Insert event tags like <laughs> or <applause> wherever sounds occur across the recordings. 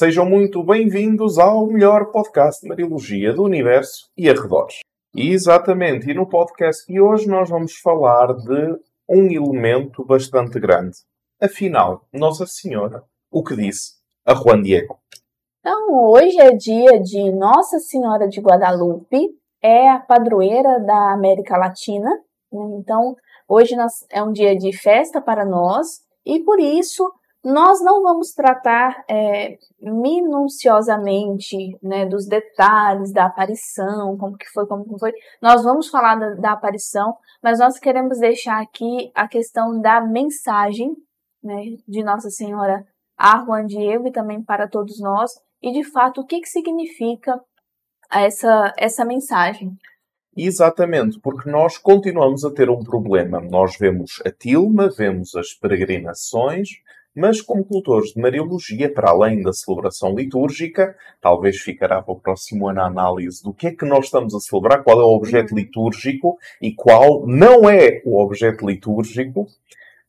Sejam muito bem-vindos ao melhor podcast de Mariologia do Universo e arredores. E exatamente, e no podcast de hoje nós vamos falar de um elemento bastante grande. Afinal, Nossa Senhora, o que disse a Juan Diego? Então, hoje é dia de Nossa Senhora de Guadalupe, é a padroeira da América Latina. Então, hoje é um dia de festa para nós e por isso nós não vamos tratar é, minuciosamente né, dos detalhes da aparição, como que foi, como que foi. Nós vamos falar da, da aparição, mas nós queremos deixar aqui a questão da mensagem né, de Nossa Senhora a Juan Diego e também para todos nós, e de fato o que, que significa essa, essa mensagem. Exatamente, porque nós continuamos a ter um problema. Nós vemos a tilma, vemos as peregrinações, mas como cultores de Mariologia, para além da celebração litúrgica, talvez ficará para o próximo ano a análise do que é que nós estamos a celebrar, qual é o objeto uhum. litúrgico e qual não é o objeto litúrgico.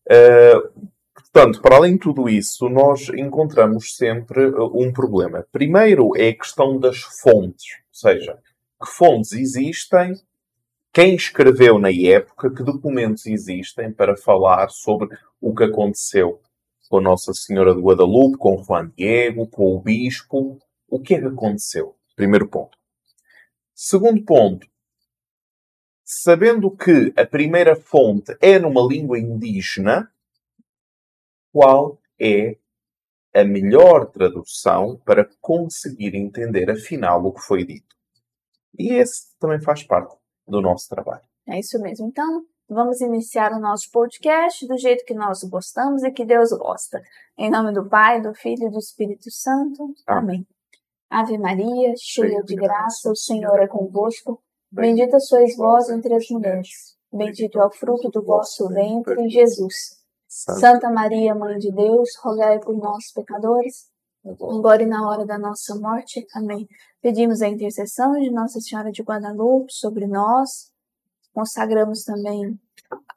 Uh, portanto, para além de tudo isso, nós encontramos sempre uh, um problema. Primeiro é a questão das fontes, ou seja, que fontes existem, quem escreveu na época, que documentos existem para falar sobre o que aconteceu com a Nossa Senhora de Guadalupe, com Juan Diego, com o Bispo. O que é que aconteceu? Primeiro ponto. Segundo ponto. Sabendo que a primeira fonte é numa língua indígena, qual é a melhor tradução para conseguir entender afinal o que foi dito? E esse também faz parte do nosso trabalho. É isso mesmo. Então, Vamos iniciar o nosso podcast do jeito que nós gostamos e que Deus gosta. Em nome do Pai, do Filho e do Espírito Santo. Amém. Ave Maria, cheia de graça, o Senhor é convosco. Bendita sois vós entre as mulheres. Bendito é o fruto do vosso ventre, Jesus. Santa Maria, Mãe de Deus, rogai por nós, pecadores, agora e na hora da nossa morte. Amém. Pedimos a intercessão de Nossa Senhora de Guadalupe sobre nós Consagramos também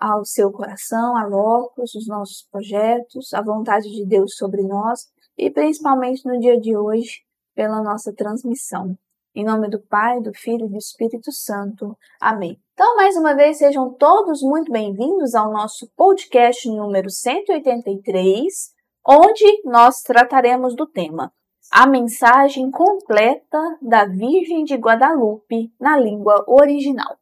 ao seu coração, a Locos, os nossos projetos, a vontade de Deus sobre nós e principalmente no dia de hoje pela nossa transmissão. Em nome do Pai, do Filho e do Espírito Santo. Amém. Então, mais uma vez, sejam todos muito bem-vindos ao nosso podcast número 183, onde nós trataremos do tema A Mensagem Completa da Virgem de Guadalupe na língua original.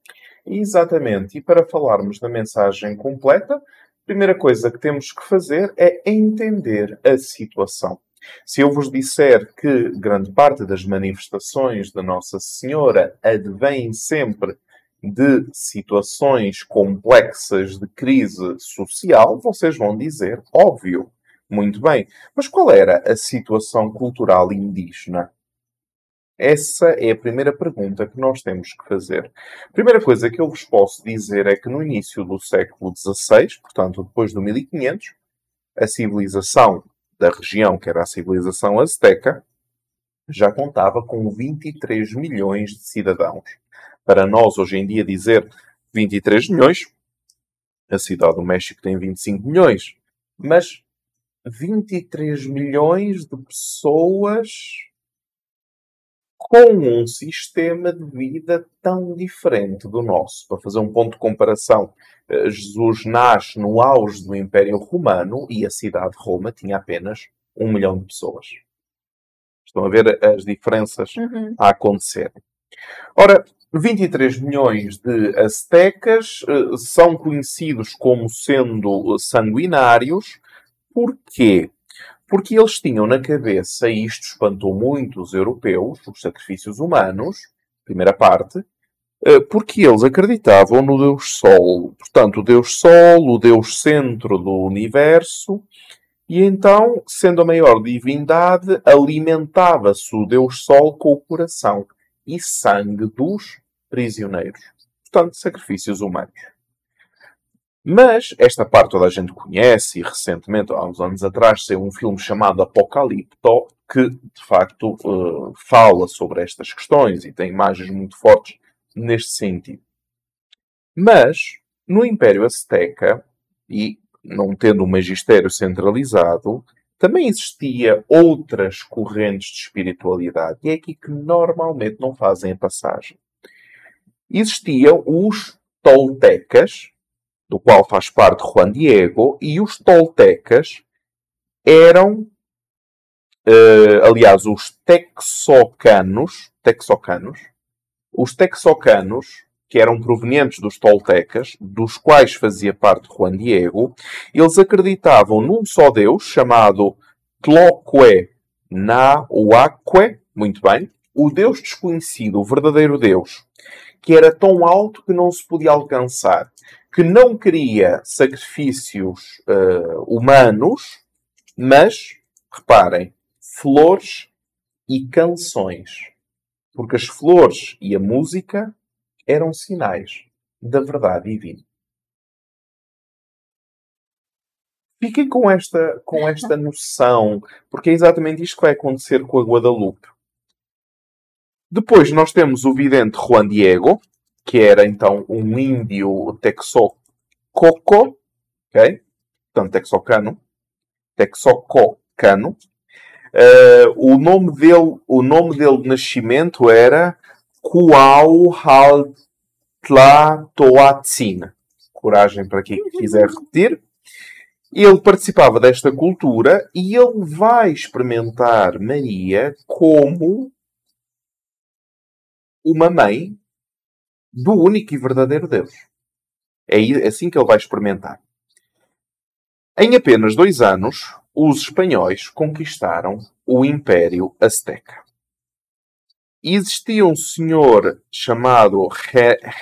Exatamente. E para falarmos da mensagem completa, a primeira coisa que temos que fazer é entender a situação. Se eu vos disser que grande parte das manifestações da Nossa Senhora advêm sempre de situações complexas de crise social, vocês vão dizer, óbvio, muito bem. Mas qual era a situação cultural indígena? Essa é a primeira pergunta que nós temos que fazer. A primeira coisa que eu vos posso dizer é que no início do século XVI, portanto depois do 1500, a civilização da região, que era a civilização azteca, já contava com 23 milhões de cidadãos. Para nós, hoje em dia, dizer 23 milhões, a cidade do México tem 25 milhões, mas 23 milhões de pessoas com um sistema de vida tão diferente do nosso. Para fazer um ponto de comparação, eh, Jesus nasce no auge do Império Romano e a cidade de Roma tinha apenas um milhão de pessoas. Estão a ver as diferenças uhum. a acontecer. Ora, 23 milhões de aztecas uh, são conhecidos como sendo sanguinários. Porquê? Porque eles tinham na cabeça, e isto espantou muito os europeus, os sacrifícios humanos, primeira parte, eh, porque eles acreditavam no Deus Sol. Portanto, o Deus Sol, o Deus centro do universo, e então, sendo a maior divindade, alimentava-se o Deus Sol com o coração e sangue dos prisioneiros. Portanto, sacrifícios humanos. Mas esta parte toda a gente conhece e recentemente, há uns anos atrás, saiu um filme chamado Apocalipto que de facto uh, fala sobre estas questões e tem imagens muito fortes neste sentido. Mas no Império Azteca, e não tendo um magistério centralizado, também existia outras correntes de espiritualidade, e é aqui que normalmente não fazem a passagem. Existiam os toltecas, do qual faz parte Juan Diego, e os toltecas eram, uh, aliás, os texocanos, texocanos, os texocanos, que eram provenientes dos toltecas, dos quais fazia parte Juan Diego, eles acreditavam num só Deus, chamado Tloque Nahuaque, muito bem, o Deus desconhecido, o verdadeiro Deus, que era tão alto que não se podia alcançar, que não queria sacrifícios uh, humanos, mas, reparem, flores e canções. Porque as flores e a música eram sinais da verdade divina. Fiquem com esta, com esta <laughs> noção, porque é exatamente isto que vai acontecer com a Guadalupe. Depois nós temos o vidente Juan Diego, que era então um índio texococo, ok? Portanto, texocano. Texococano. Uh, o, nome dele, o nome dele de nascimento era Cuauhtlatoatzin. Coragem para quem quiser repetir. Ele participava desta cultura e ele vai experimentar Maria como uma mãe do único e verdadeiro Deus. É assim que ele vai experimentar. Em apenas dois anos, os espanhóis conquistaram o Império Azteca. Existia um senhor chamado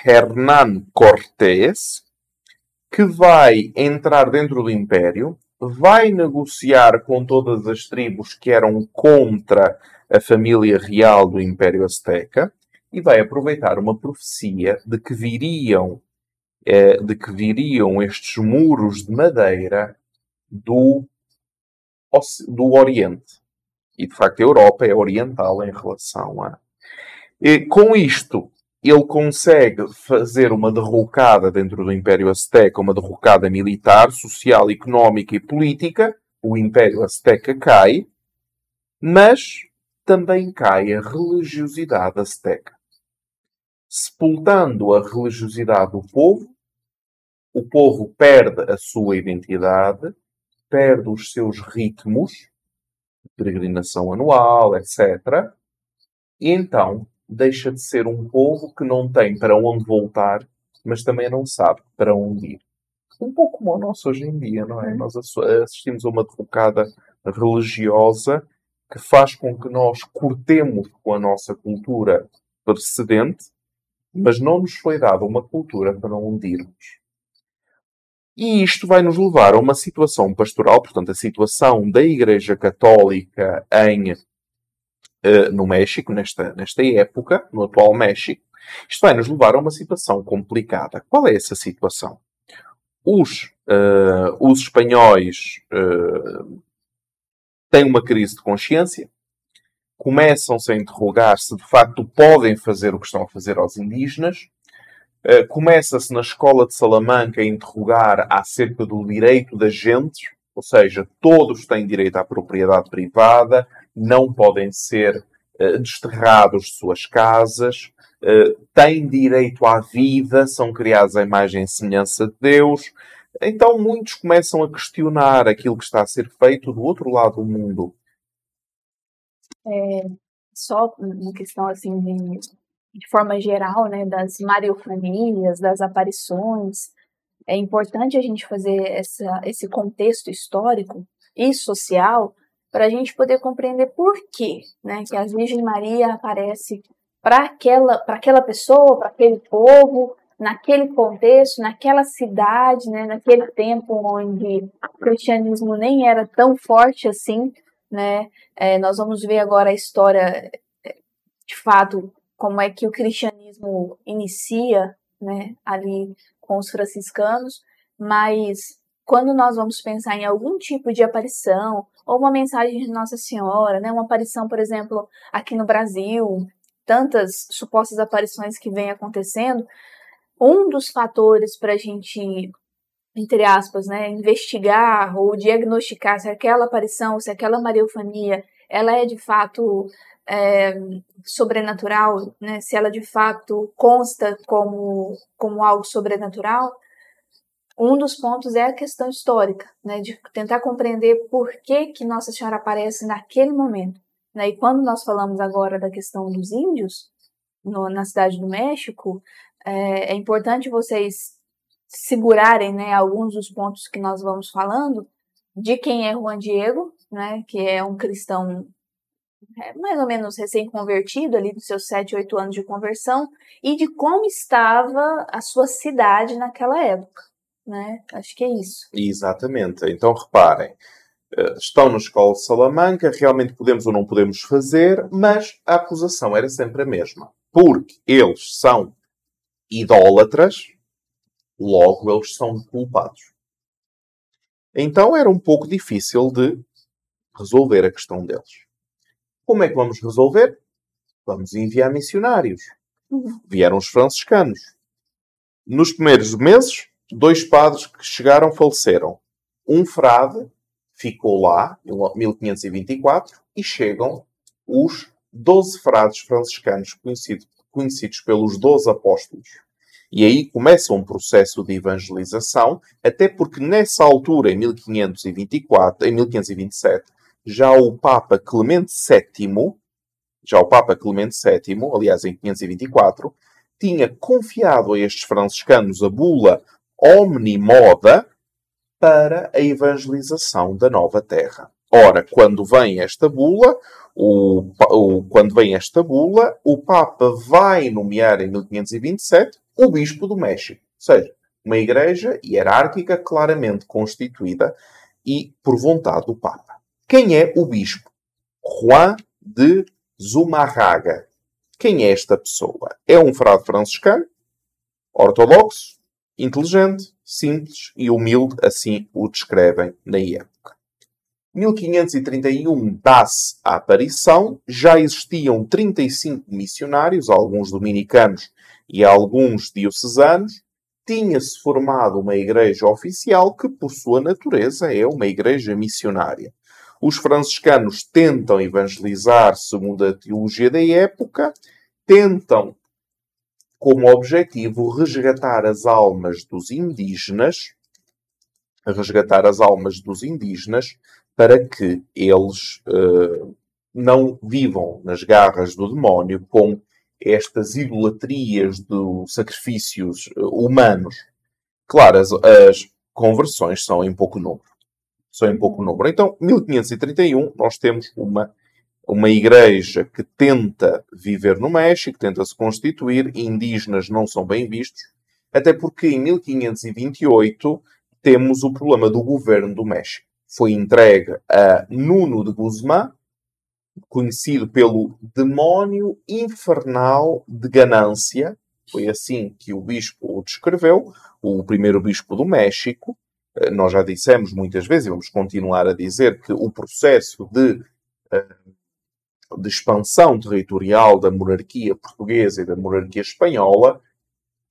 Hernán Cortés que vai entrar dentro do Império, vai negociar com todas as tribos que eram contra a família real do Império Azteca e vai aproveitar uma profecia de que viriam eh, de que viriam estes muros de madeira do, do Oriente. E de facto a Europa é oriental em relação a. E, com isto, ele consegue fazer uma derrocada dentro do Império Azteca, uma derrocada militar, social, económica e política. O Império Azteca cai, mas também cai a religiosidade azteca sepultando a religiosidade do povo, o povo perde a sua identidade, perde os seus ritmos, peregrinação anual, etc. E então deixa de ser um povo que não tem para onde voltar, mas também não sabe para onde ir. Um pouco como o nosso hoje em dia, não é? Uhum. Nós assistimos a uma derrocada religiosa que faz com que nós cortemos com a nossa cultura precedente mas não nos foi dada uma cultura para onde irmos. E isto vai nos levar a uma situação pastoral, portanto, a situação da Igreja Católica em, uh, no México, nesta, nesta época, no atual México. Isto vai nos levar a uma situação complicada. Qual é essa situação? Os, uh, os espanhóis uh, têm uma crise de consciência, começam-se a interrogar se de facto podem fazer o que estão a fazer aos indígenas. Uh, Começa-se na escola de Salamanca a interrogar acerca do direito das gentes, ou seja, todos têm direito à propriedade privada, não podem ser uh, desterrados de suas casas, uh, têm direito à vida, são criados à imagem e semelhança de Deus. Então muitos começam a questionar aquilo que está a ser feito do outro lado do mundo é, só uma questão assim de, de forma geral, né, das mariofanias, das aparições, é importante a gente fazer essa, esse contexto histórico e social para a gente poder compreender por que, né, que a Virgem Maria aparece para aquela, para aquela pessoa, para aquele povo, naquele contexto, naquela cidade, né, naquele tempo onde o cristianismo nem era tão forte assim, né? É, nós vamos ver agora a história, de fato, como é que o cristianismo inicia, né, ali com os franciscanos, mas quando nós vamos pensar em algum tipo de aparição ou uma mensagem de Nossa Senhora, né, uma aparição, por exemplo, aqui no Brasil, tantas supostas aparições que vêm acontecendo, um dos fatores para a gente entre aspas, né, investigar ou diagnosticar se aquela aparição, se aquela mariofania, ela é de fato é, sobrenatural, né, se ela de fato consta como, como algo sobrenatural, um dos pontos é a questão histórica, né, de tentar compreender por que, que Nossa Senhora aparece naquele momento. Né? E quando nós falamos agora da questão dos índios, no, na cidade do México, é, é importante vocês segurarem né, alguns dos pontos que nós vamos falando de quem é Juan Diego, né, que é um cristão é, mais ou menos recém-convertido, ali dos seus 7, 8 anos de conversão, e de como estava a sua cidade naquela época né? Acho que é isso. Exatamente. Então reparem, eh, estão na escola de Salamanca, realmente podemos ou não podemos fazer, mas a acusação era sempre a mesma. Porque eles são idólatras, logo eles são culpados. Então era um pouco difícil de resolver a questão deles. Como é que vamos resolver? Vamos enviar missionários. Vieram os franciscanos. Nos primeiros meses, dois padres que chegaram faleceram. Um frade ficou lá, em 1524, e chegam os doze frades franciscanos conhecidos, conhecidos pelos doze apóstolos. E aí começa um processo de evangelização, até porque nessa altura, em 1524, em 1527, já o Papa Clemente VII, já o Papa Clemente VII, aliás, em 524, tinha confiado a estes franciscanos a bula omnimoda para a evangelização da nova terra. Ora, quando vem esta bula, o, o, quando vem esta bula, o Papa vai nomear em 1527 o Bispo do México. Ou seja, uma igreja hierárquica claramente constituída e por vontade do Papa. Quem é o Bispo? Juan de Zumarraga. Quem é esta pessoa? É um frade franciscano, ortodoxo, inteligente, simples e humilde, assim o descrevem na época. 1531 dá-se a aparição, já existiam 35 missionários, alguns dominicanos e alguns diocesanos, tinha-se formado uma igreja oficial que, por sua natureza, é uma igreja missionária. Os franciscanos tentam evangelizar segundo a teologia da época, tentam como objetivo resgatar as almas dos indígenas, resgatar as almas dos indígenas para que eles uh, não vivam nas garras do demónio com estas idolatrias dos sacrifícios uh, humanos. Claro, as, as, conversões são em pouco número. São em pouco número. Então, 1531, nós temos uma uma igreja que tenta viver no México, tenta se constituir, indígenas não são bem vistos, até porque em 1528 temos o problema do governo do México. Foi entregue a Nuno de Guzmán, conhecido pelo demónio infernal de ganância, foi assim que o bispo o descreveu, o primeiro bispo do México. Eh, nós já dissemos muitas vezes, e vamos continuar a dizer, que o processo de eh, de expansão territorial da monarquia portuguesa e da monarquia espanhola,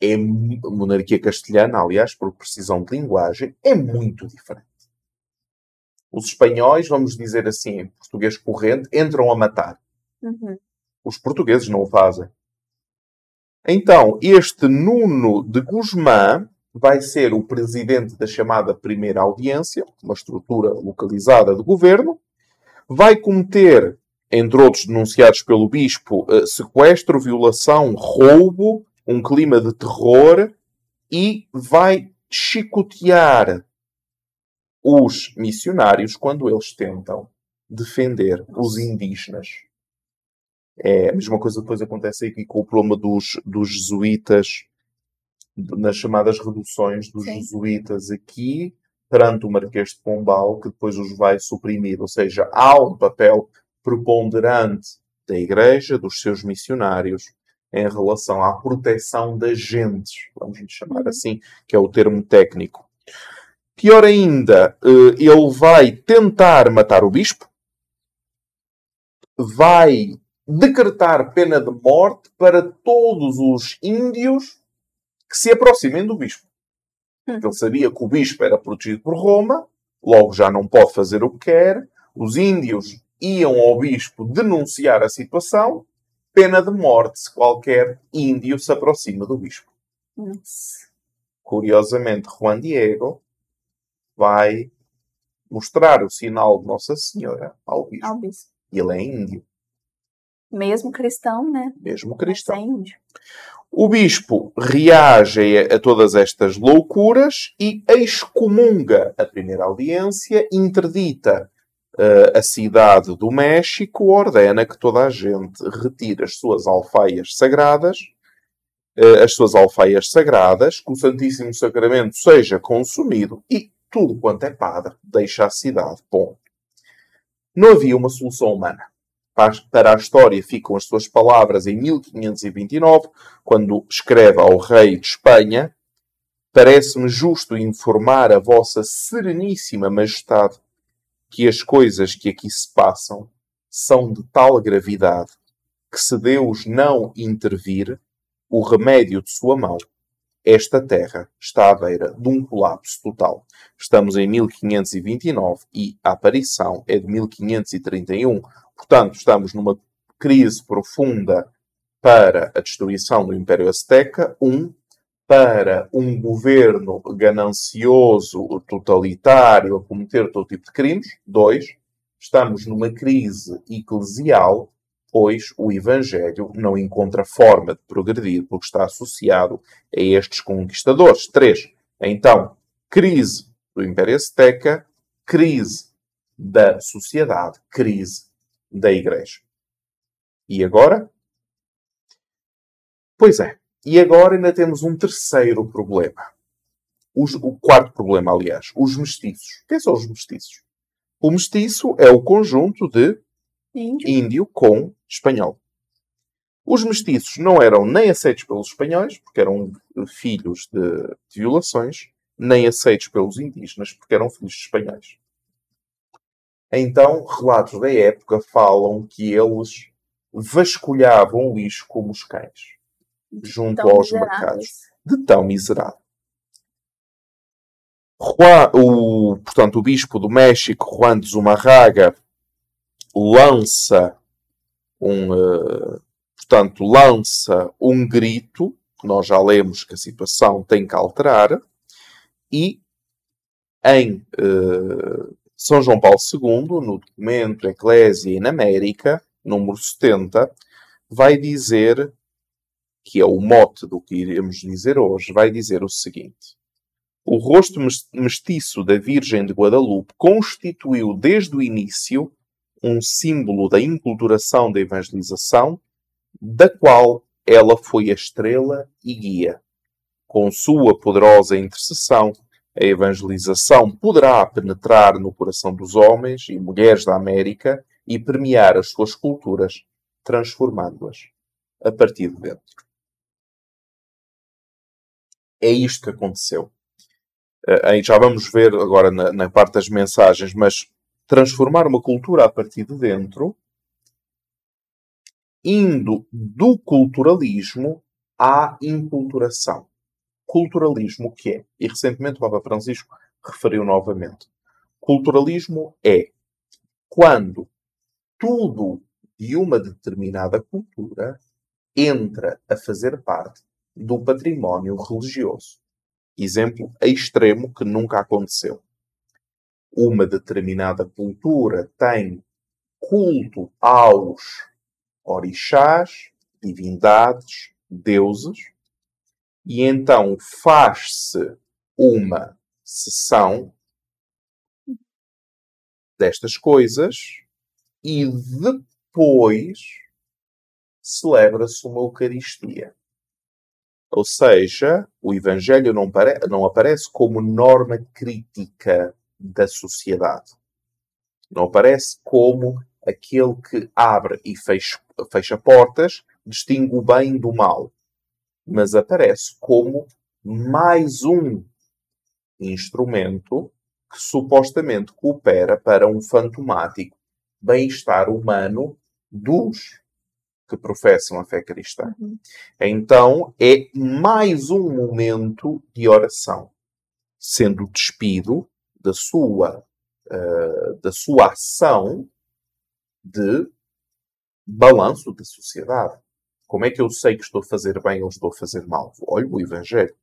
é monarquia castelhana, aliás, por precisão de linguagem, é muito diferente. Os espanhóis, vamos dizer assim, em português corrente, entram a matar. Uhum. Os portugueses não o fazem. Então, este Nuno de Guzmán vai ser o presidente da chamada primeira audiência, uma estrutura localizada de governo, vai cometer entre outros denunciados pelo bispo, uh, sequestro, violação, roubo, um clima de terror e vai chicotear os missionários quando eles tentam defender os indígenas. É a mesma coisa depois acontece aqui com o problema dos, dos jesuítas, nas chamadas reduções dos Sim. jesuítas aqui, perante o Marquês de Pombal, que depois os vai suprimir. Ou seja, há um papel preponderante da Igreja, dos seus missionários, em relação à proteção das gentes, vamos chamar uhum. assim, que é o termo técnico. Pior ainda, eh, ele vai tentar matar o bispo, vai decretar pena de morte para todos os índios que se aproximem do bispo. Porque ele sabia que o bispo era protegido por Roma, logo já não pode fazer o que quer. Os índios iam ao bispo denunciar a situação, pena de morte se qualquer índio se aproxima do bispo. Nossa. Curiosamente, Juan Diego vai mostrar o sinal de Nossa Senhora ao bispo. Ao bispo. E ele é índio, Mesmo cristão, né? mesmo Mas é cristão. índio. O bispo reage a, todas estas loucuras e excomunga a primeira audiência, interdita eh, a cidade do México, ordena que toda a gente retire as suas alfaias sagradas, eh, as suas alfaias sagradas, que o Santíssimo Sacramento seja consumido e tudo quanto é padre deixa a cidade. Bom, não havia uma solução humana. Para a história ficam as suas palavras em 1529, quando escreve ao rei de Espanha: Parece-me justo informar a vossa sereníssima majestade que as coisas que aqui se passam são de tal gravidade que se Deus não intervir, o remédio de sua mão, esta terra está à beira de um colapso total. Estamos em 1529 e a aparição é de 1531. Portanto, estamos numa crise profunda para a destruição do Império Azteca, um, para um governo ganancioso, totalitário, a cometer todo tipo de crimes, dois, estamos numa crise eclesial, pois o Evangelho não encontra forma de progredir porque está associado a estes conquistadores. Três, então, crise do Império Azteca, crise da sociedade, crise da Igreja. E agora? Pois é. E agora ainda temos um terceiro problema. Os- o quarto problema, aliás, os mestiços. Quem são os mestiços? O mestiço é o conjunto de Índio. índio com espanhol. Os mestiços não eram nem aceitos pelos espanhóis, porque eram filhos de, de violações, nem aceitos pelos indígenas, porque eram filhos de espanhóis. Então, relatos da época falam que eles vasculhavam o lixo como os cães, junto aos miseráveis. mercados, de tão miserável. Juan- o, portanto, o bispo do México, Juan de Zumarraga, lança um, eh, portanto, lança um grito, nós já lemos que a situação tem que alterar, e em eh, São João Paulo II, no documento Eclésia in América, número 70, vai dizer, que é o mote do que iremos dizer hoje, vai dizer o seguinte. O rosto mes- mestiço da Virgem de Guadalupe constituiu desde o início um símbolo da inculturação da evangelização, da qual ela foi a estrela e guia. Com sua poderosa intercessão, a evangelização poderá penetrar no coração dos homens e mulheres da América e permear as suas culturas, transformando-as a partir de dentro. É isto que aconteceu. Eh, já vamos ver agora na, na parte das mensagens, mas transformar uma cultura a partir de dentro, indo do culturalismo à inculturação. Culturalismo o que é? E recentemente o Papa Francisco referiu novamente. Culturalismo é quando tudo de uma determinada cultura entra a fazer parte do património religioso. Exemplo extremo que nunca aconteceu. Uma determinada cultura tem culto aos orixás, divindades, deuses, e então faz-se uma sessão destas coisas e depois celebra-se uma Eucaristia. Ou seja, o Evangelho não, não aparece como norma crítica da sociedade. Não aparece como aquele que abre e fecha, fecha portas, distingue o bem do mal. Mas aparece como mais um instrumento que supostamente coopera para um fantomático bem-estar humano dos que professam a fé cristã. Uhum. Então é mais um momento de oração. sendo despido da sua, uh, da sua ação de balanço da sociedade. Como é que eu sei que estou a fazer bem ou estou a fazer mal? Olho o Evangelho.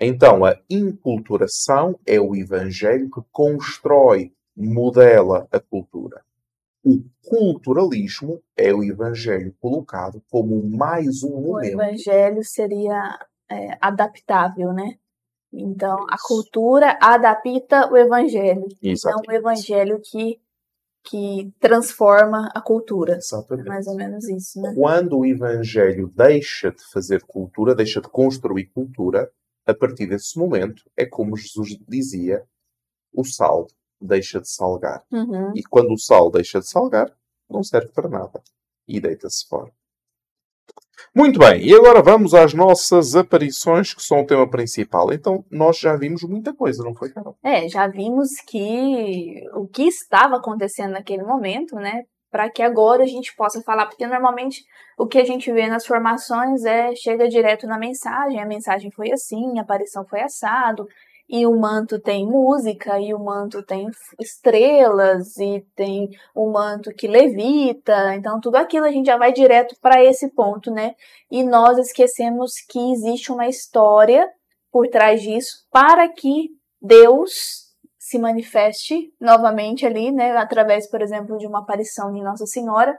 Então, a inculturação é o Evangelho que constrói, modela a cultura. O culturalismo é o Evangelho colocado como mais um momento. O Evangelho seria é, adaptável, né? Então, a cultura adapta o Evangelho. Exatamente. Então, o Evangelho que que transforma a cultura. Exatamente. Mais ou menos isso, né? Quando o Evangelho deixa de fazer cultura, deixa de construir cultura, a partir desse momento, é como Jesus dizia, o sal deixa de salgar. Uhum. E quando o sal deixa de salgar, não serve para nada. E deita-se fora. Muito bem, e agora vamos às nossas aparições, que são o tema principal. Então, nós já vimos muita coisa, não foi, Carol? É, já vimos que o que estava acontecendo naquele momento, né? Para que agora a gente possa falar, porque normalmente o que a gente vê nas formações é chega direto na mensagem, a mensagem foi assim, a aparição foi assado, e o manto tem música, e o manto tem estrelas, e tem o manto que levita. Então, tudo aquilo a gente já vai direto para esse ponto, né? E nós esquecemos que existe uma história por trás disso para que Deus se manifeste novamente ali, né? Através, por exemplo, de uma aparição de Nossa Senhora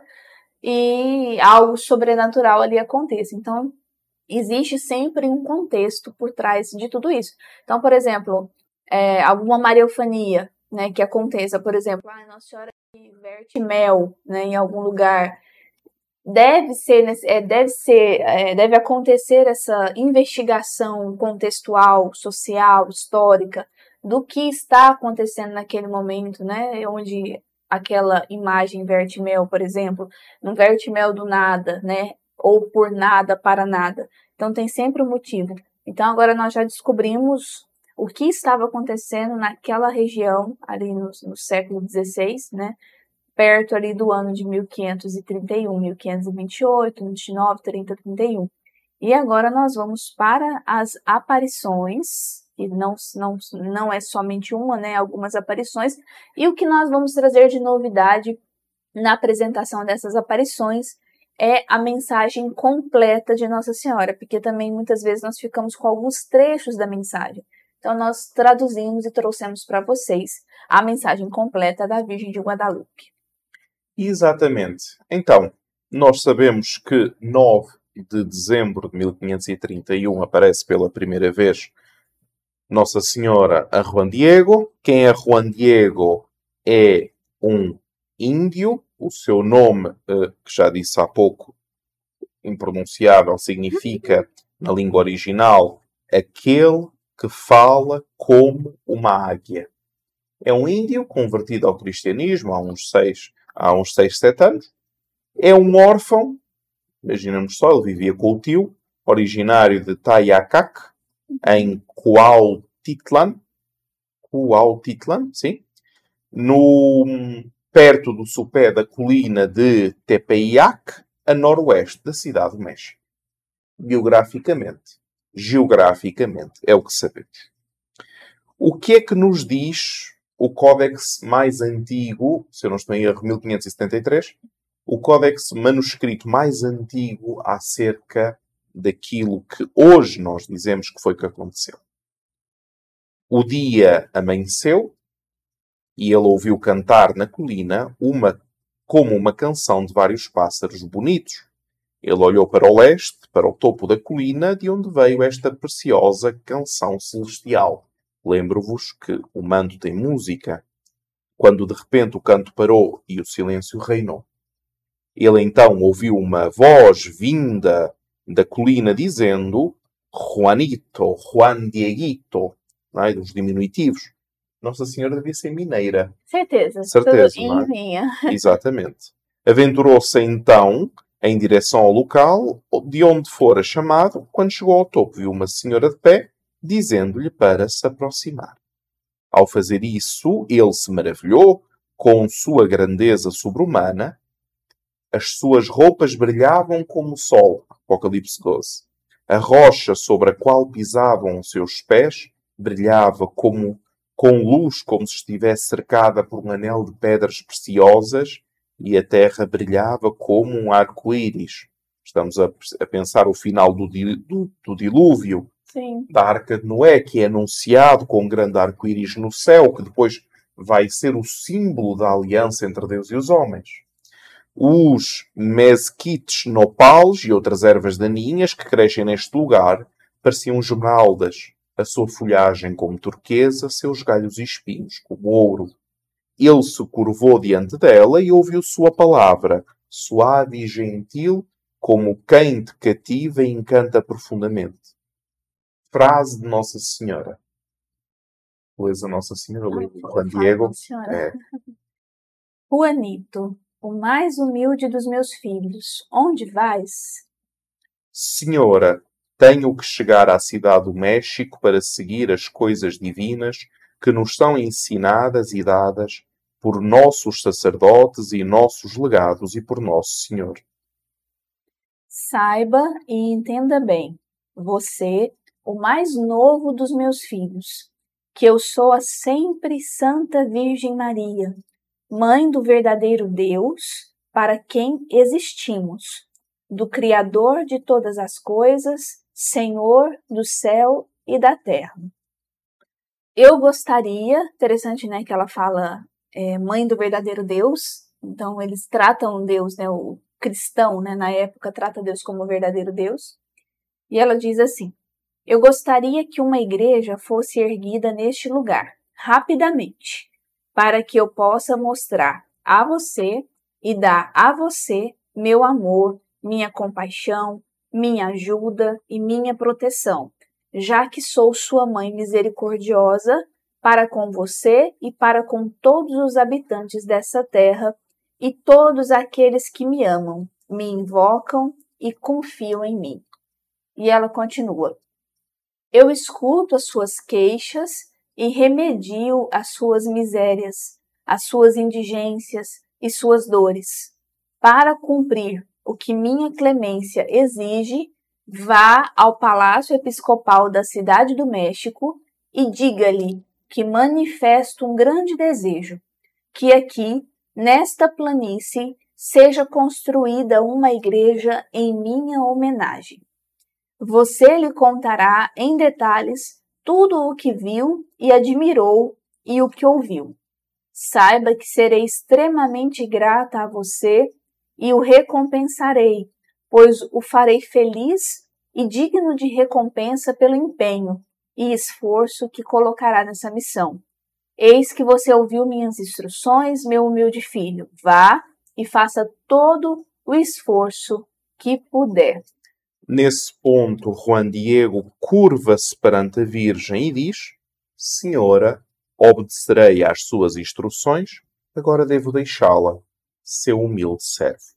e algo sobrenatural ali aconteça. Então, existe sempre um contexto por trás de tudo isso. Então, por exemplo, é, alguma mariofania, né, que aconteça, por exemplo, ah, Nossa Senhora verte mel, né, em algum lugar, deve ser, é, deve ser, é, deve acontecer essa investigação contextual, social, histórica do que está acontecendo naquele momento, né, onde aquela imagem verte mel, por exemplo, não verte mel do nada, né, ou por nada para nada. Então tem sempre um motivo. Então agora nós já descobrimos o que estava acontecendo naquela região ali no, no século XVI, né? Perto ali do ano de 1531, 1528, 29, 30, 31. E agora nós vamos para as aparições, que não, não, não é somente uma, né? Algumas aparições. E o que nós vamos trazer de novidade na apresentação dessas aparições é a mensagem completa de Nossa Senhora, porque também muitas vezes nós ficamos com alguns trechos da mensagem. Então nós traduzimos e trouxemos para vocês a mensagem completa da Virgem de Guadalupe. Exatamente. Então, nós sabemos que 9 de dezembro de 1531 aparece pela primeira vez Nossa Senhora a Juan Diego. Quem é Juan Diego é um índio o seu nome, eh, que já disse há pouco, impronunciável, significa, na língua original, aquele que fala como uma águia. É um índio convertido ao cristianismo há uns seis, há uns seis, sete anos. É um órfão, imaginamos só, ele vivia com o tio, originário de Tayacac, em Cuautitlan, Cuautitlan, sim, no perto do sopé da colina de Tepeyac, a noroeste da cidade de México. Biograficamente, geograficamente, é o que sabemos. O que é que nos diz o códex mais antigo, se eu não estou em erro, 1573, o códex manuscrito mais antigo acerca daquilo que hoje nós dizemos que foi que aconteceu. O dia amanheceu, e ele ouviu cantar na colina uma como uma canção de vários pássaros bonitos. Ele olhou para o leste, para o topo da colina, de onde veio esta preciosa canção celestial. Lembro-vos que o mando tem música. Quando de repente o canto parou e o silêncio reinou. Ele então ouviu uma voz vinda da colina dizendo Juanito, Juan Dieguito, é? dos diminutivos. Nossa Senhora devia ser mineira. Certeza. Certeza. Tudo <laughs> é? Exatamente. Aventurou-se então em direção ao local de onde fora chamado. Quando chegou ao topo, viu uma senhora de pé, dizendo-lhe para se aproximar. Ao fazer isso, ele se maravilhou com sua grandeza sobre-humana. As suas roupas brilhavam como o sol. Apocalipse 12. A rocha sobre a qual pisavam os seus pés brilhava como com luz, como se estivesse cercada por um anel de pedras preciosas, e a terra brilhava como um arco-íris. Estamos a, a, pensar o final do, do, do dilúvio, Sim. da Arca de Noé, que é anunciado com um grande arco-íris no céu, que depois vai ser o símbolo da aliança entre Deus e os homens. Os mesquites nopales e outras ervas daninhas que crescem neste lugar pareciam esmeraldas, a sua folhagem como turquesa, seus galhos e espinhos como ouro. Ele se curvou diante dela e ouviu sua palavra, suave e gentil, como quem te cativa e encanta profundamente. Frase de Nossa Senhora. Pois a Nossa Senhora, Juan Diego. É. <laughs> Juanito, o mais humilde dos meus filhos, onde vais? Senhora, tenho que chegar à cidade do México para seguir as coisas divinas que nos são ensinadas e dadas por nossos sacerdotes e nossos legados e por Nosso Senhor. Saiba e entenda bem, você, o mais novo dos meus filhos, que eu sou a sempre Santa Virgem Maria, Mãe do verdadeiro Deus, para quem existimos, do Criador de todas as coisas, Senhor do céu e da terra. Eu gostaria, interessante, né, que ela fala é, mãe do verdadeiro Deus, então eles tratam Deus, né, o cristão, né, na época trata Deus como verdadeiro Deus. E ela diz assim: Eu gostaria que uma igreja fosse erguida neste lugar, rapidamente, para que eu possa mostrar a você e dar a você meu amor, minha compaixão, minha ajuda e minha proteção, já que sou sua mãe misericordiosa para com você e para com todos os habitantes dessa terra e todos aqueles que me amam, me invocam e confiam em mim. E ela continua: Eu escuto as suas queixas e remedio as suas misérias, as suas indigências e suas dores, para cumprir o que minha clemência exige, vá ao Palácio Episcopal da Cidade do México e diga-lhe que manifesto um grande desejo, que aqui, nesta planície, seja construída uma igreja em minha homenagem. Você lhe contará em detalhes tudo o que viu e admirou e o que ouviu. Saiba que serei extremamente grata a você e o recompensarei, pois o farei feliz e digno de recompensa pelo empenho e esforço que colocará nessa missão. Eis que você ouviu minhas instruções, meu humilde filho. Vá e faça todo o esforço que puder. Nesse ponto, Juan Diego curva-se perante a Virgem e diz: Senhora, obedecerei às suas instruções, agora devo deixá-la seu humilde servo.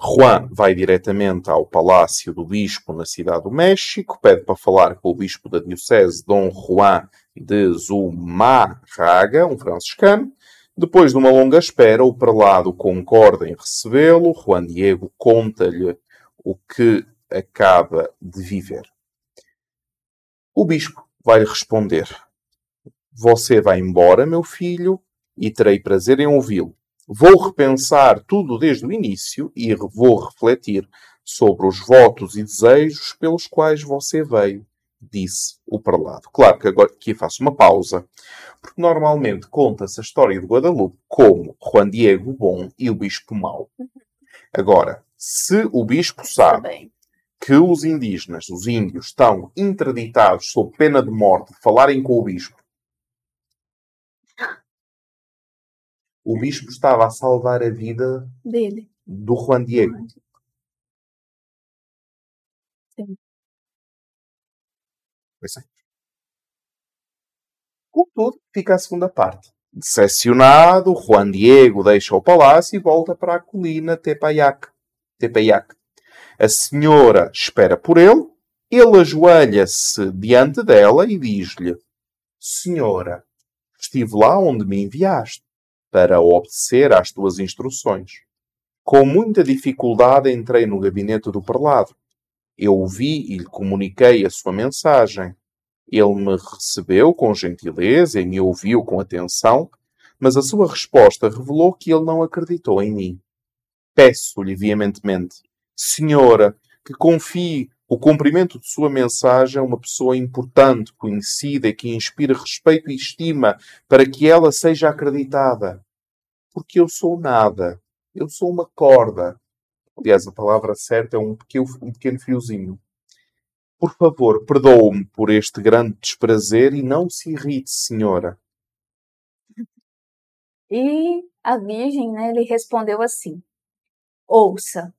Juan vai diretamente ao palácio do bispo na cidade do México, pede para falar com o bispo da diocese, Dom Juan de Zumarraga, um franciscano. Depois de uma longa espera, o prelado concorda em recebê-lo. Juan Diego conta-lhe o que acaba de viver. O bispo vai-lhe responder: Você vai embora, meu filho, e terei prazer em ouvi-lo. Vou repensar tudo desde o início e vou refletir sobre os votos e desejos pelos quais você veio, disse o prelado. Claro que agora aqui faço uma pausa, porque normalmente conta-se a história de Guadalupe como Juan Diego bom e o bispo mau. Agora, se o bispo sabe que os indígenas, os índios, estão interditados sob pena de morte de falarem com o bispo o bispo estava a salvar a vida dele, do Juan Diego. Sim. Pois é. Contudo, fica a segunda parte. Decepcionado, Juan Diego deixa o palácio e volta para a colina Tepayac. Tepayac. A senhora espera por ele, ele ajoelha-se diante dela e diz-lhe: Senhora, estive lá onde me enviaste para obedecer às tuas instruções. Com muita dificuldade entrei no gabinete do prelado. Eu o vi e lhe comuniquei a sua mensagem. Ele me recebeu com gentileza e me ouviu com atenção, mas a sua resposta revelou que ele não acreditou em mim. Peço-lhe veementemente, Senhora, que confie o cumprimento de sua mensagem a uma pessoa importante, conhecida e que inspira respeito e estima para que ela seja acreditada. Porque eu sou nada. Eu sou uma corda. Aliás, a palavra certa é um pequeno, um pequeno fiozinho. Por favor, perdoe-me por este grande desprazer e não se irrite, senhora. E a Virgem né, lhe respondeu assim: Ouça,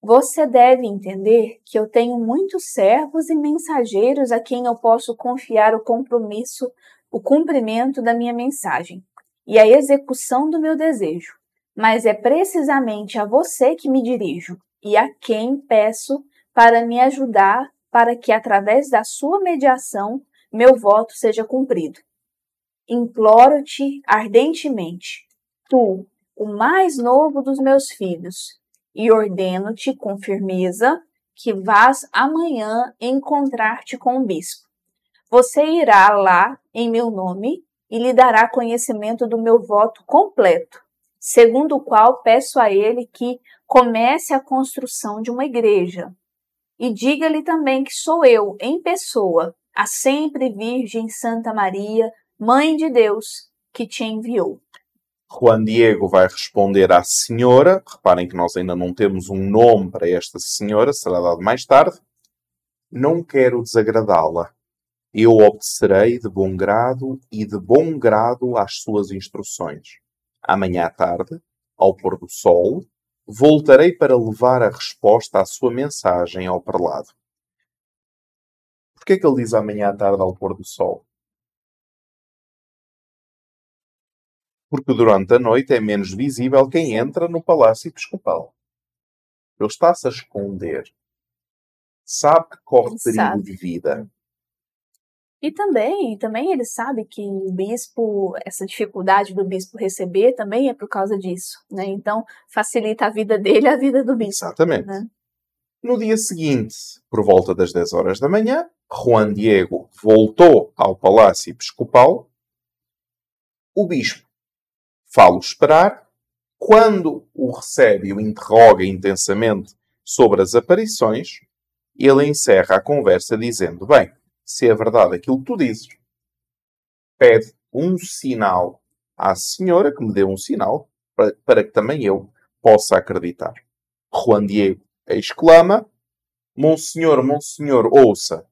você deve entender que eu tenho muitos servos e mensageiros a quem eu posso confiar o compromisso, o cumprimento da minha mensagem e a execução do meu desejo. Mas é precisamente a você que me dirijo e a quem peço para me ajudar para que, através da sua mediação, meu voto seja cumprido. Imploro-te ardentemente, tu, o mais novo dos meus filhos, e ordeno-te com firmeza que vás amanhã encontrar-te com o bispo. Você irá lá em meu nome e lhe dará conhecimento do meu voto completo, segundo o qual peço a ele que comece a construção de uma igreja. E diga-lhe também que sou eu, em pessoa, a sempre Virgem Santa Maria, Mãe de Deus, que te enviou. Juan Diego vai responder à senhora. Reparem que nós ainda não temos um nome para esta senhora, será dado mais tarde. Não quero desagradá-la. Eu obedecerei de bom grado e de bom grado às suas instruções. Amanhã à tarde, ao pôr do sol, voltarei para levar a resposta à sua mensagem ao prelado. Por que é que ele diz amanhã à tarde ao pôr do sol? porque durante a noite é menos visível quem entra no palácio episcopal. Ele está-se a esconder. Sabe que corre perigo de vida. E também, também ele sabe que o bispo, essa dificuldade do bispo receber também é por causa disso, né? Então facilita a vida dele a vida do bispo. Exatamente. Né? No dia seguinte, por volta das 10 horas da manhã, Juan Diego voltou ao palácio episcopal. O bispo falo esperar. Quando o recebe e o interroga intensamente sobre as aparições, ele encerra a conversa dizendo: Bem, se é verdade aquilo que tu dizes, pede um sinal à senhora que me dê um sinal para, para que também eu possa acreditar. Juan Diego exclama: Monsenhor, Monsenhor, ouça,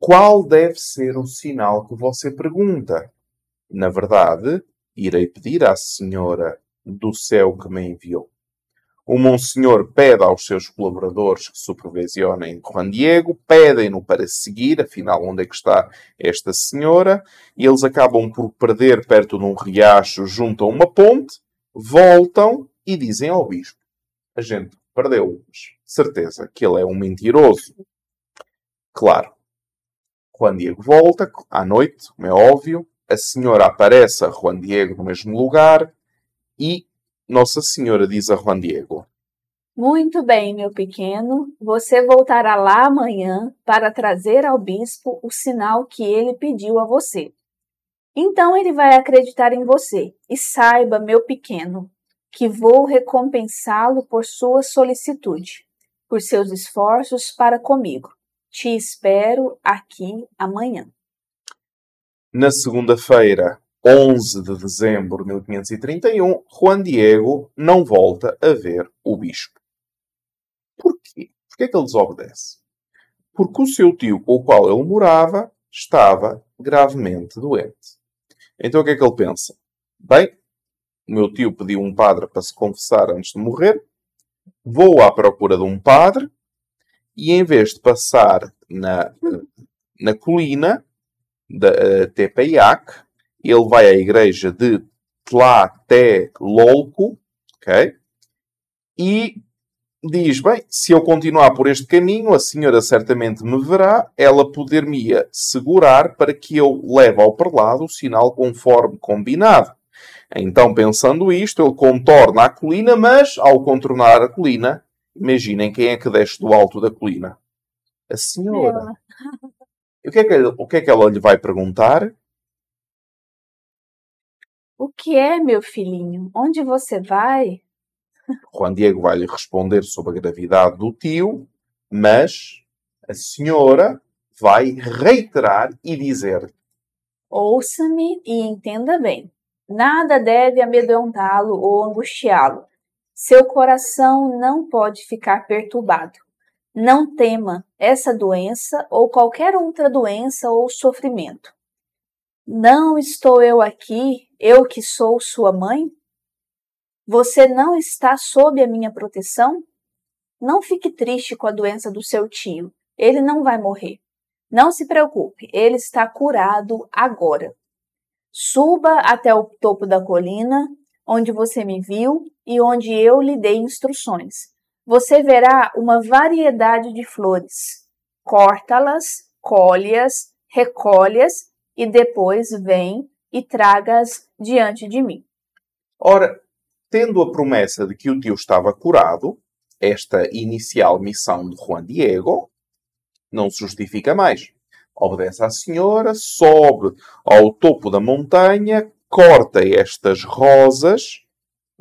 qual deve ser o sinal que você pergunta? Na verdade, irei pedir à Senhora do céu que me enviou. O Monsenhor pede aos seus colaboradores que supervisionem Juan Diego, pedem-no para seguir, afinal, onde é que está esta senhora, e eles acabam por perder perto de um riacho junto a uma ponte, voltam e dizem ao bispo: A gente perdeu, certeza que ele é um mentiroso. Claro. Juan Diego volta à noite, como é óbvio, a senhora aparece a Juan Diego no mesmo lugar e Nossa Senhora diz a Juan Diego: Muito bem, meu pequeno, você voltará lá amanhã para trazer ao bispo o sinal que ele pediu a você. Então ele vai acreditar em você. E saiba, meu pequeno, que vou recompensá-lo por sua solicitude, por seus esforços para comigo. Te espero aqui amanhã. Na segunda-feira, 11 de dezembro de 1531, Juan Diego não volta a ver o bispo. Porquê? Porquê é que ele desobedece? Porque o seu tio com o qual ele morava estava gravemente doente. Então o que é que ele pensa? Bem, o meu tio pediu um padre para se confessar antes de morrer, vou à procura de um padre e em vez de passar na, na colina, da uh, ele vai à igreja de Tlatelolco, ok? E diz, bem, se eu continuar por este caminho, a senhora certamente me verá, ela poder-me segurar para que eu leve ao perlado o sinal conforme combinado. Então, pensando isto, ele contorna a colina, mas ao contornar a colina, imaginem quem é que desce do alto da colina. A senhora. E o que, é que, o que é que ela lhe vai perguntar? O que é, meu filhinho? Onde você vai? Juan Diego vai lhe responder sobre a gravidade do tio, mas a senhora vai reiterar e dizer: Ouça-me e entenda bem. Nada deve amedrontá-lo ou angustiá-lo. Seu coração não pode ficar perturbado. Não tema essa doença ou qualquer outra doença ou sofrimento. Não estou eu aqui, eu que sou sua mãe? Você não está sob a minha proteção? Não fique triste com a doença do seu tio. Ele não vai morrer. Não se preocupe, ele está curado agora. Suba até o topo da colina, onde você me viu e onde eu lhe dei instruções. Você verá uma variedade de flores. Corta-las, colhe-as, recolhe-as e depois vem e traga-as diante de mim. Ora, tendo a promessa de que o tio estava curado, esta inicial missão de Juan Diego não se justifica mais. Obedece à senhora, sobe ao topo da montanha, corta estas rosas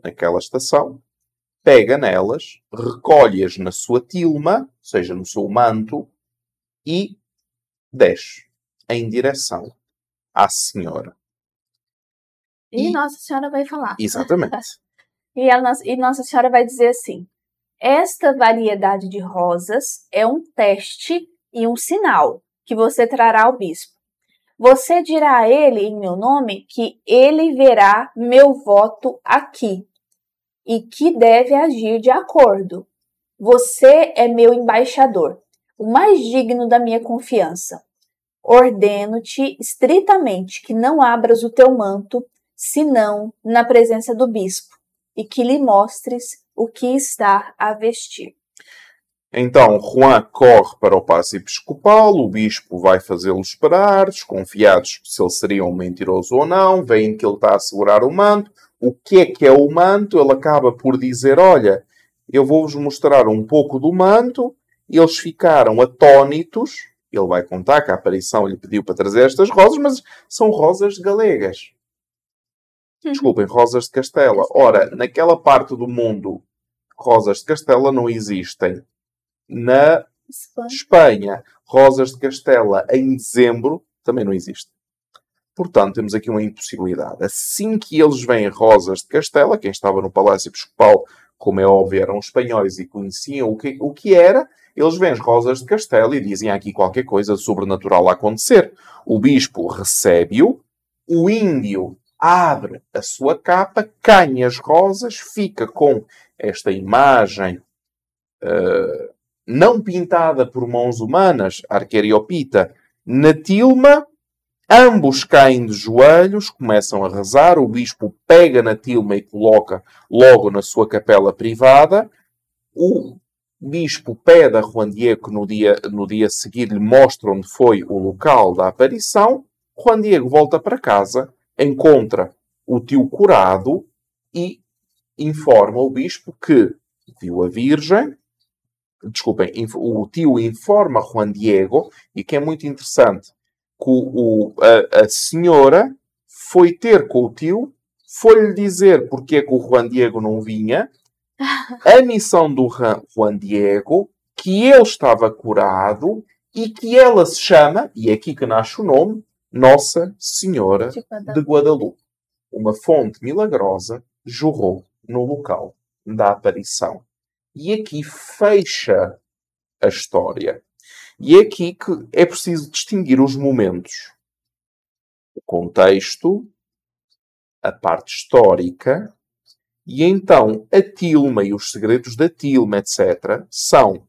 naquela estação, pega nelas, recolhe-as na sua tilma, ou seja, no seu manto, e desce em direção à Senhora. E, e Nossa Senhora vai falar. Exatamente. <laughs> e, a, e Nossa Senhora vai dizer assim: esta variedade de rosas é um teste e um sinal que você trará ao bispo. Você dirá a ele em meu nome que ele verá meu voto aqui e que deve agir de acordo. Você é meu embaixador, o mais digno da minha confiança. Ordeno-te estritamente que não abras o teu manto, senão na presença do bispo, e que lhe mostres o que está a vestir. Então Juan corre para o passo episcopal, o bispo vai fazê-lo esperar, desconfiados se ele seria um mentiroso ou não, veem que ele está a segurar o manto. O que é que é o manto? Ele acaba por dizer: Olha, eu vou-vos mostrar um pouco do manto. Eles ficaram atónitos, ele vai contar que a aparição lhe pediu para trazer estas rosas, mas são rosas galegas. Uhum. Desculpem, rosas de Castela. Ora, naquela parte do mundo, rosas de Castela não existem. Na Espanha, rosas de Castela em dezembro também não existe. Portanto, temos aqui uma impossibilidade. Assim que eles veem rosas de Castela, quem estava no Palácio Episcopal, como é óbvio, eram espanhóis e conheciam o que, o que era, eles veem as rosas de castelo e dizem aqui qualquer coisa sobrenatural a acontecer. O bispo recebe-o, o índio abre a sua capa, cai as rosas, fica com esta imagem uh, não pintada por mãos humanas, arqueriopita, na tilma, ambos caem de joelhos, começam a rezar, o bispo pega na tilma e coloca logo na sua capela privada, o bispo pede a Juan Diego que no dia, no dia seguinte lhe mostre onde foi o local da aparição. Juan Diego volta para casa, encontra o tio curado e informa o bispo que viu a Virgem. Desculpem, o tio informa Juan Diego, e que é muito interessante, o, a, a senhora foi ter com o tio, foi-lhe dizer porque é que o Juan Diego não vinha, a missão do Juan Diego, que ele estava curado e que ela se chama, e é aqui que nasce o nome, Nossa Senhora de Guadalupe. Uma fonte milagrosa jorrou no local da aparição. E aqui fecha a história. E é aqui que é preciso distinguir os momentos. O contexto, a parte histórica e então a tilma e os segredos da tilma, etc., são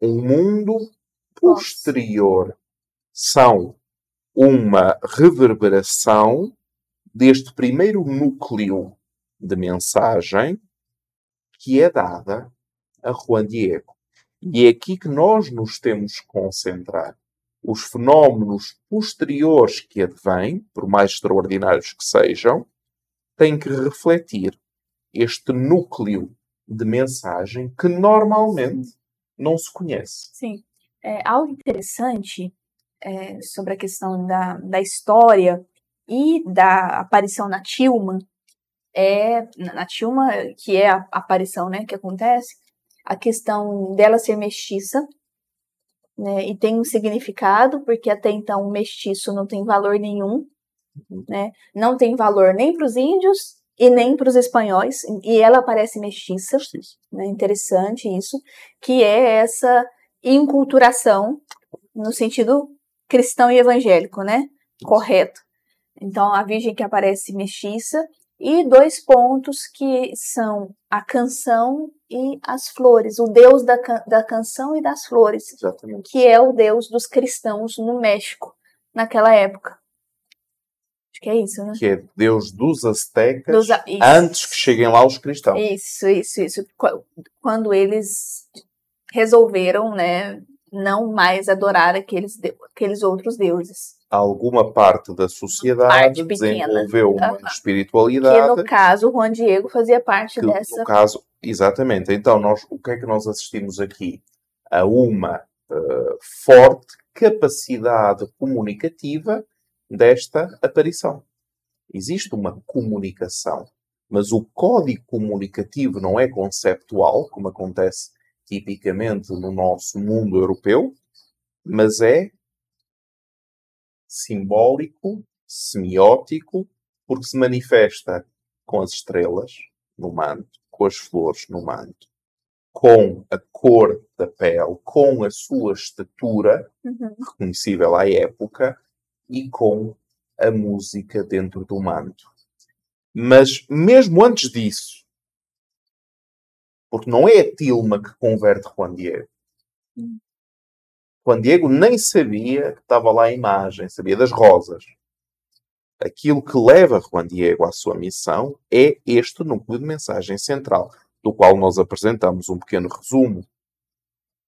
um mundo posterior, são uma reverberação deste primeiro núcleo de mensagem que é dada a Juan Diego. E é aqui que nós nos temos que concentrar. Os fenómenos posteriores que advêm, por mais extraordinários que sejam, têm que refletir este núcleo de mensagem que normalmente não se conhece. Sim. É, algo interessante é, sobre a questão da, da história e da aparição na Tilma, é, na Tilma, que é a aparição né, que acontece, a questão dela ser mestiça, né, e tem um significado, porque até então o mestiço não tem valor nenhum, uhum. né, não tem valor nem para os índios e nem para os espanhóis, e ela aparece mestiça, né, interessante isso, que é essa inculturação no sentido cristão e evangélico, né, correto. Então, a virgem que aparece mestiça e dois pontos que são a canção e as flores, o deus da, da canção e das flores, Exatamente. que é o deus dos cristãos no México, naquela época. Acho que é isso, né? Que é deus dos astecas dos, antes que cheguem lá os cristãos. Isso, isso, isso. Quando eles resolveram, né, não mais adorar aqueles, aqueles outros deuses alguma parte da sociedade parte desenvolveu uma espiritualidade. Que no caso Juan Diego fazia parte que, dessa. No caso, exatamente. Então, nós, o que é que nós assistimos aqui? A uma uh, forte capacidade comunicativa desta aparição. Existe uma comunicação, mas o código comunicativo não é conceptual, como acontece tipicamente no nosso mundo europeu, mas é simbólico, semiótico, porque se manifesta com as estrelas no manto, com as flores no manto, com a cor da pele, com a sua estatura, uhum. reconhecível à época, e com a música dentro do manto. Mas mesmo antes disso, porque não é a Tilma que converte Juan Diego. Uhum. Juan Diego nem sabia que estava lá a imagem, sabia das rosas. Aquilo que leva Juan Diego à sua missão é este núcleo de mensagem central, do qual nós apresentamos um pequeno resumo.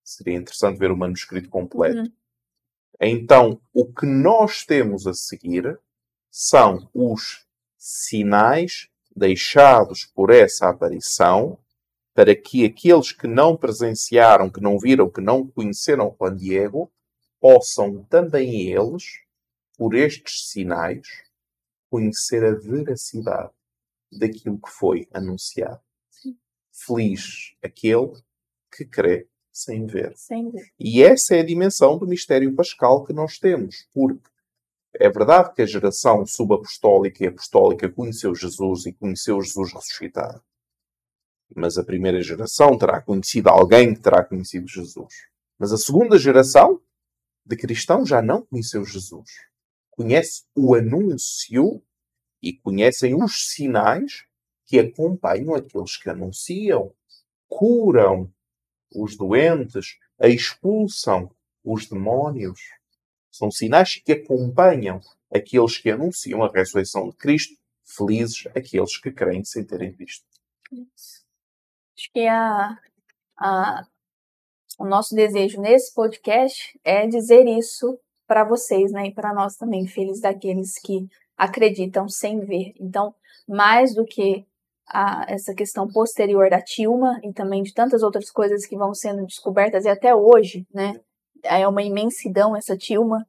Seria interessante ver o manuscrito completo. Uhum. Então, o que nós temos a seguir são os sinais deixados por essa aparição para que aqueles que não presenciaram, que não viram, que não conheceram Juan Diego, possam também eles, por estes sinais, conhecer a veracidade daquilo que foi anunciado. Sim. Feliz aquele que crê sem ver. sem ver. E essa é a dimensão do mistério pascal que nós temos, porque é verdade que a geração subapostólica e apostólica conheceu Jesus e conheceu Jesus ressuscitado mas a primeira geração terá conhecido alguém que terá conhecido Jesus. Mas a segunda geração de cristãos já não conheceu Jesus. Conhece o anúncio e conhecem os sinais que acompanham aqueles que anunciam, curam os doentes, expulsam os demónios. São sinais que acompanham aqueles que anunciam a ressurreição de Cristo. Felizes aqueles que creem sem terem visto. Acho que a, a, o nosso desejo nesse podcast é dizer isso para vocês, né? E para nós também, filhos daqueles que acreditam sem ver. Então, mais do que a, essa questão posterior da Tilma e também de tantas outras coisas que vão sendo descobertas e até hoje, né? É uma imensidão essa Tilma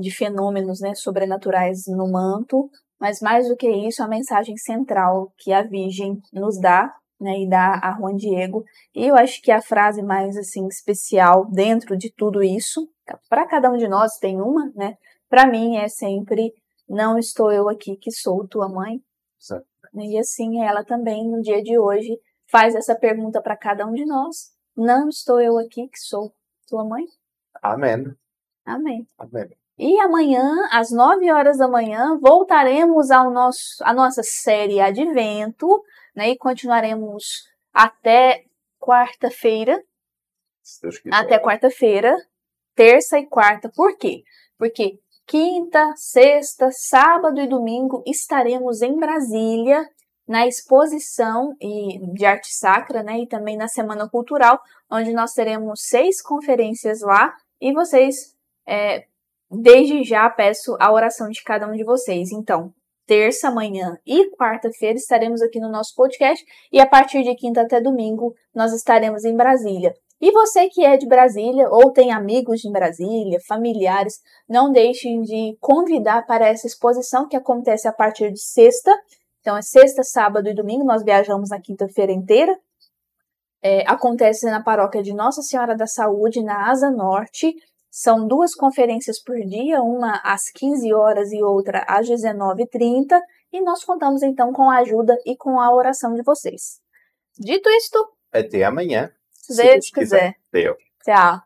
de fenômenos né, sobrenaturais no manto, mas mais do que isso, a mensagem central que a Virgem nos dá né, e dá a Juan Diego. E eu acho que a frase mais assim especial dentro de tudo isso, para cada um de nós tem uma, né? Para mim é sempre não estou eu aqui que sou tua mãe. Certo. E assim ela também no dia de hoje faz essa pergunta para cada um de nós. Não estou eu aqui que sou tua mãe? Amém. Amém. Amém. E amanhã, às 9 horas da manhã, voltaremos ao nosso, à nossa série Advento, né? E continuaremos até quarta-feira. Até quarta-feira, terça e quarta. Por quê? Porque quinta, sexta, sábado e domingo estaremos em Brasília na exposição de arte sacra, né, e também na semana cultural, onde nós teremos seis conferências lá e vocês, é, desde já peço a oração de cada um de vocês. Então, terça, manhã e quarta-feira estaremos aqui no nosso podcast e a partir de quinta até domingo nós estaremos em Brasília. E você que é de Brasília ou tem amigos em Brasília, familiares, não deixem de convidar para essa exposição que acontece a partir de sexta. Então é sexta, sábado e domingo. Nós viajamos na quinta-feira inteira. É, acontece na paróquia de Nossa Senhora da Saúde, na Asa Norte. São duas conferências por dia, uma às 15 horas e outra às 19h30. E nós contamos então com a ajuda e com a oração de vocês. Dito isto, até amanhã. Se Deus quiser. Deus. Tchau.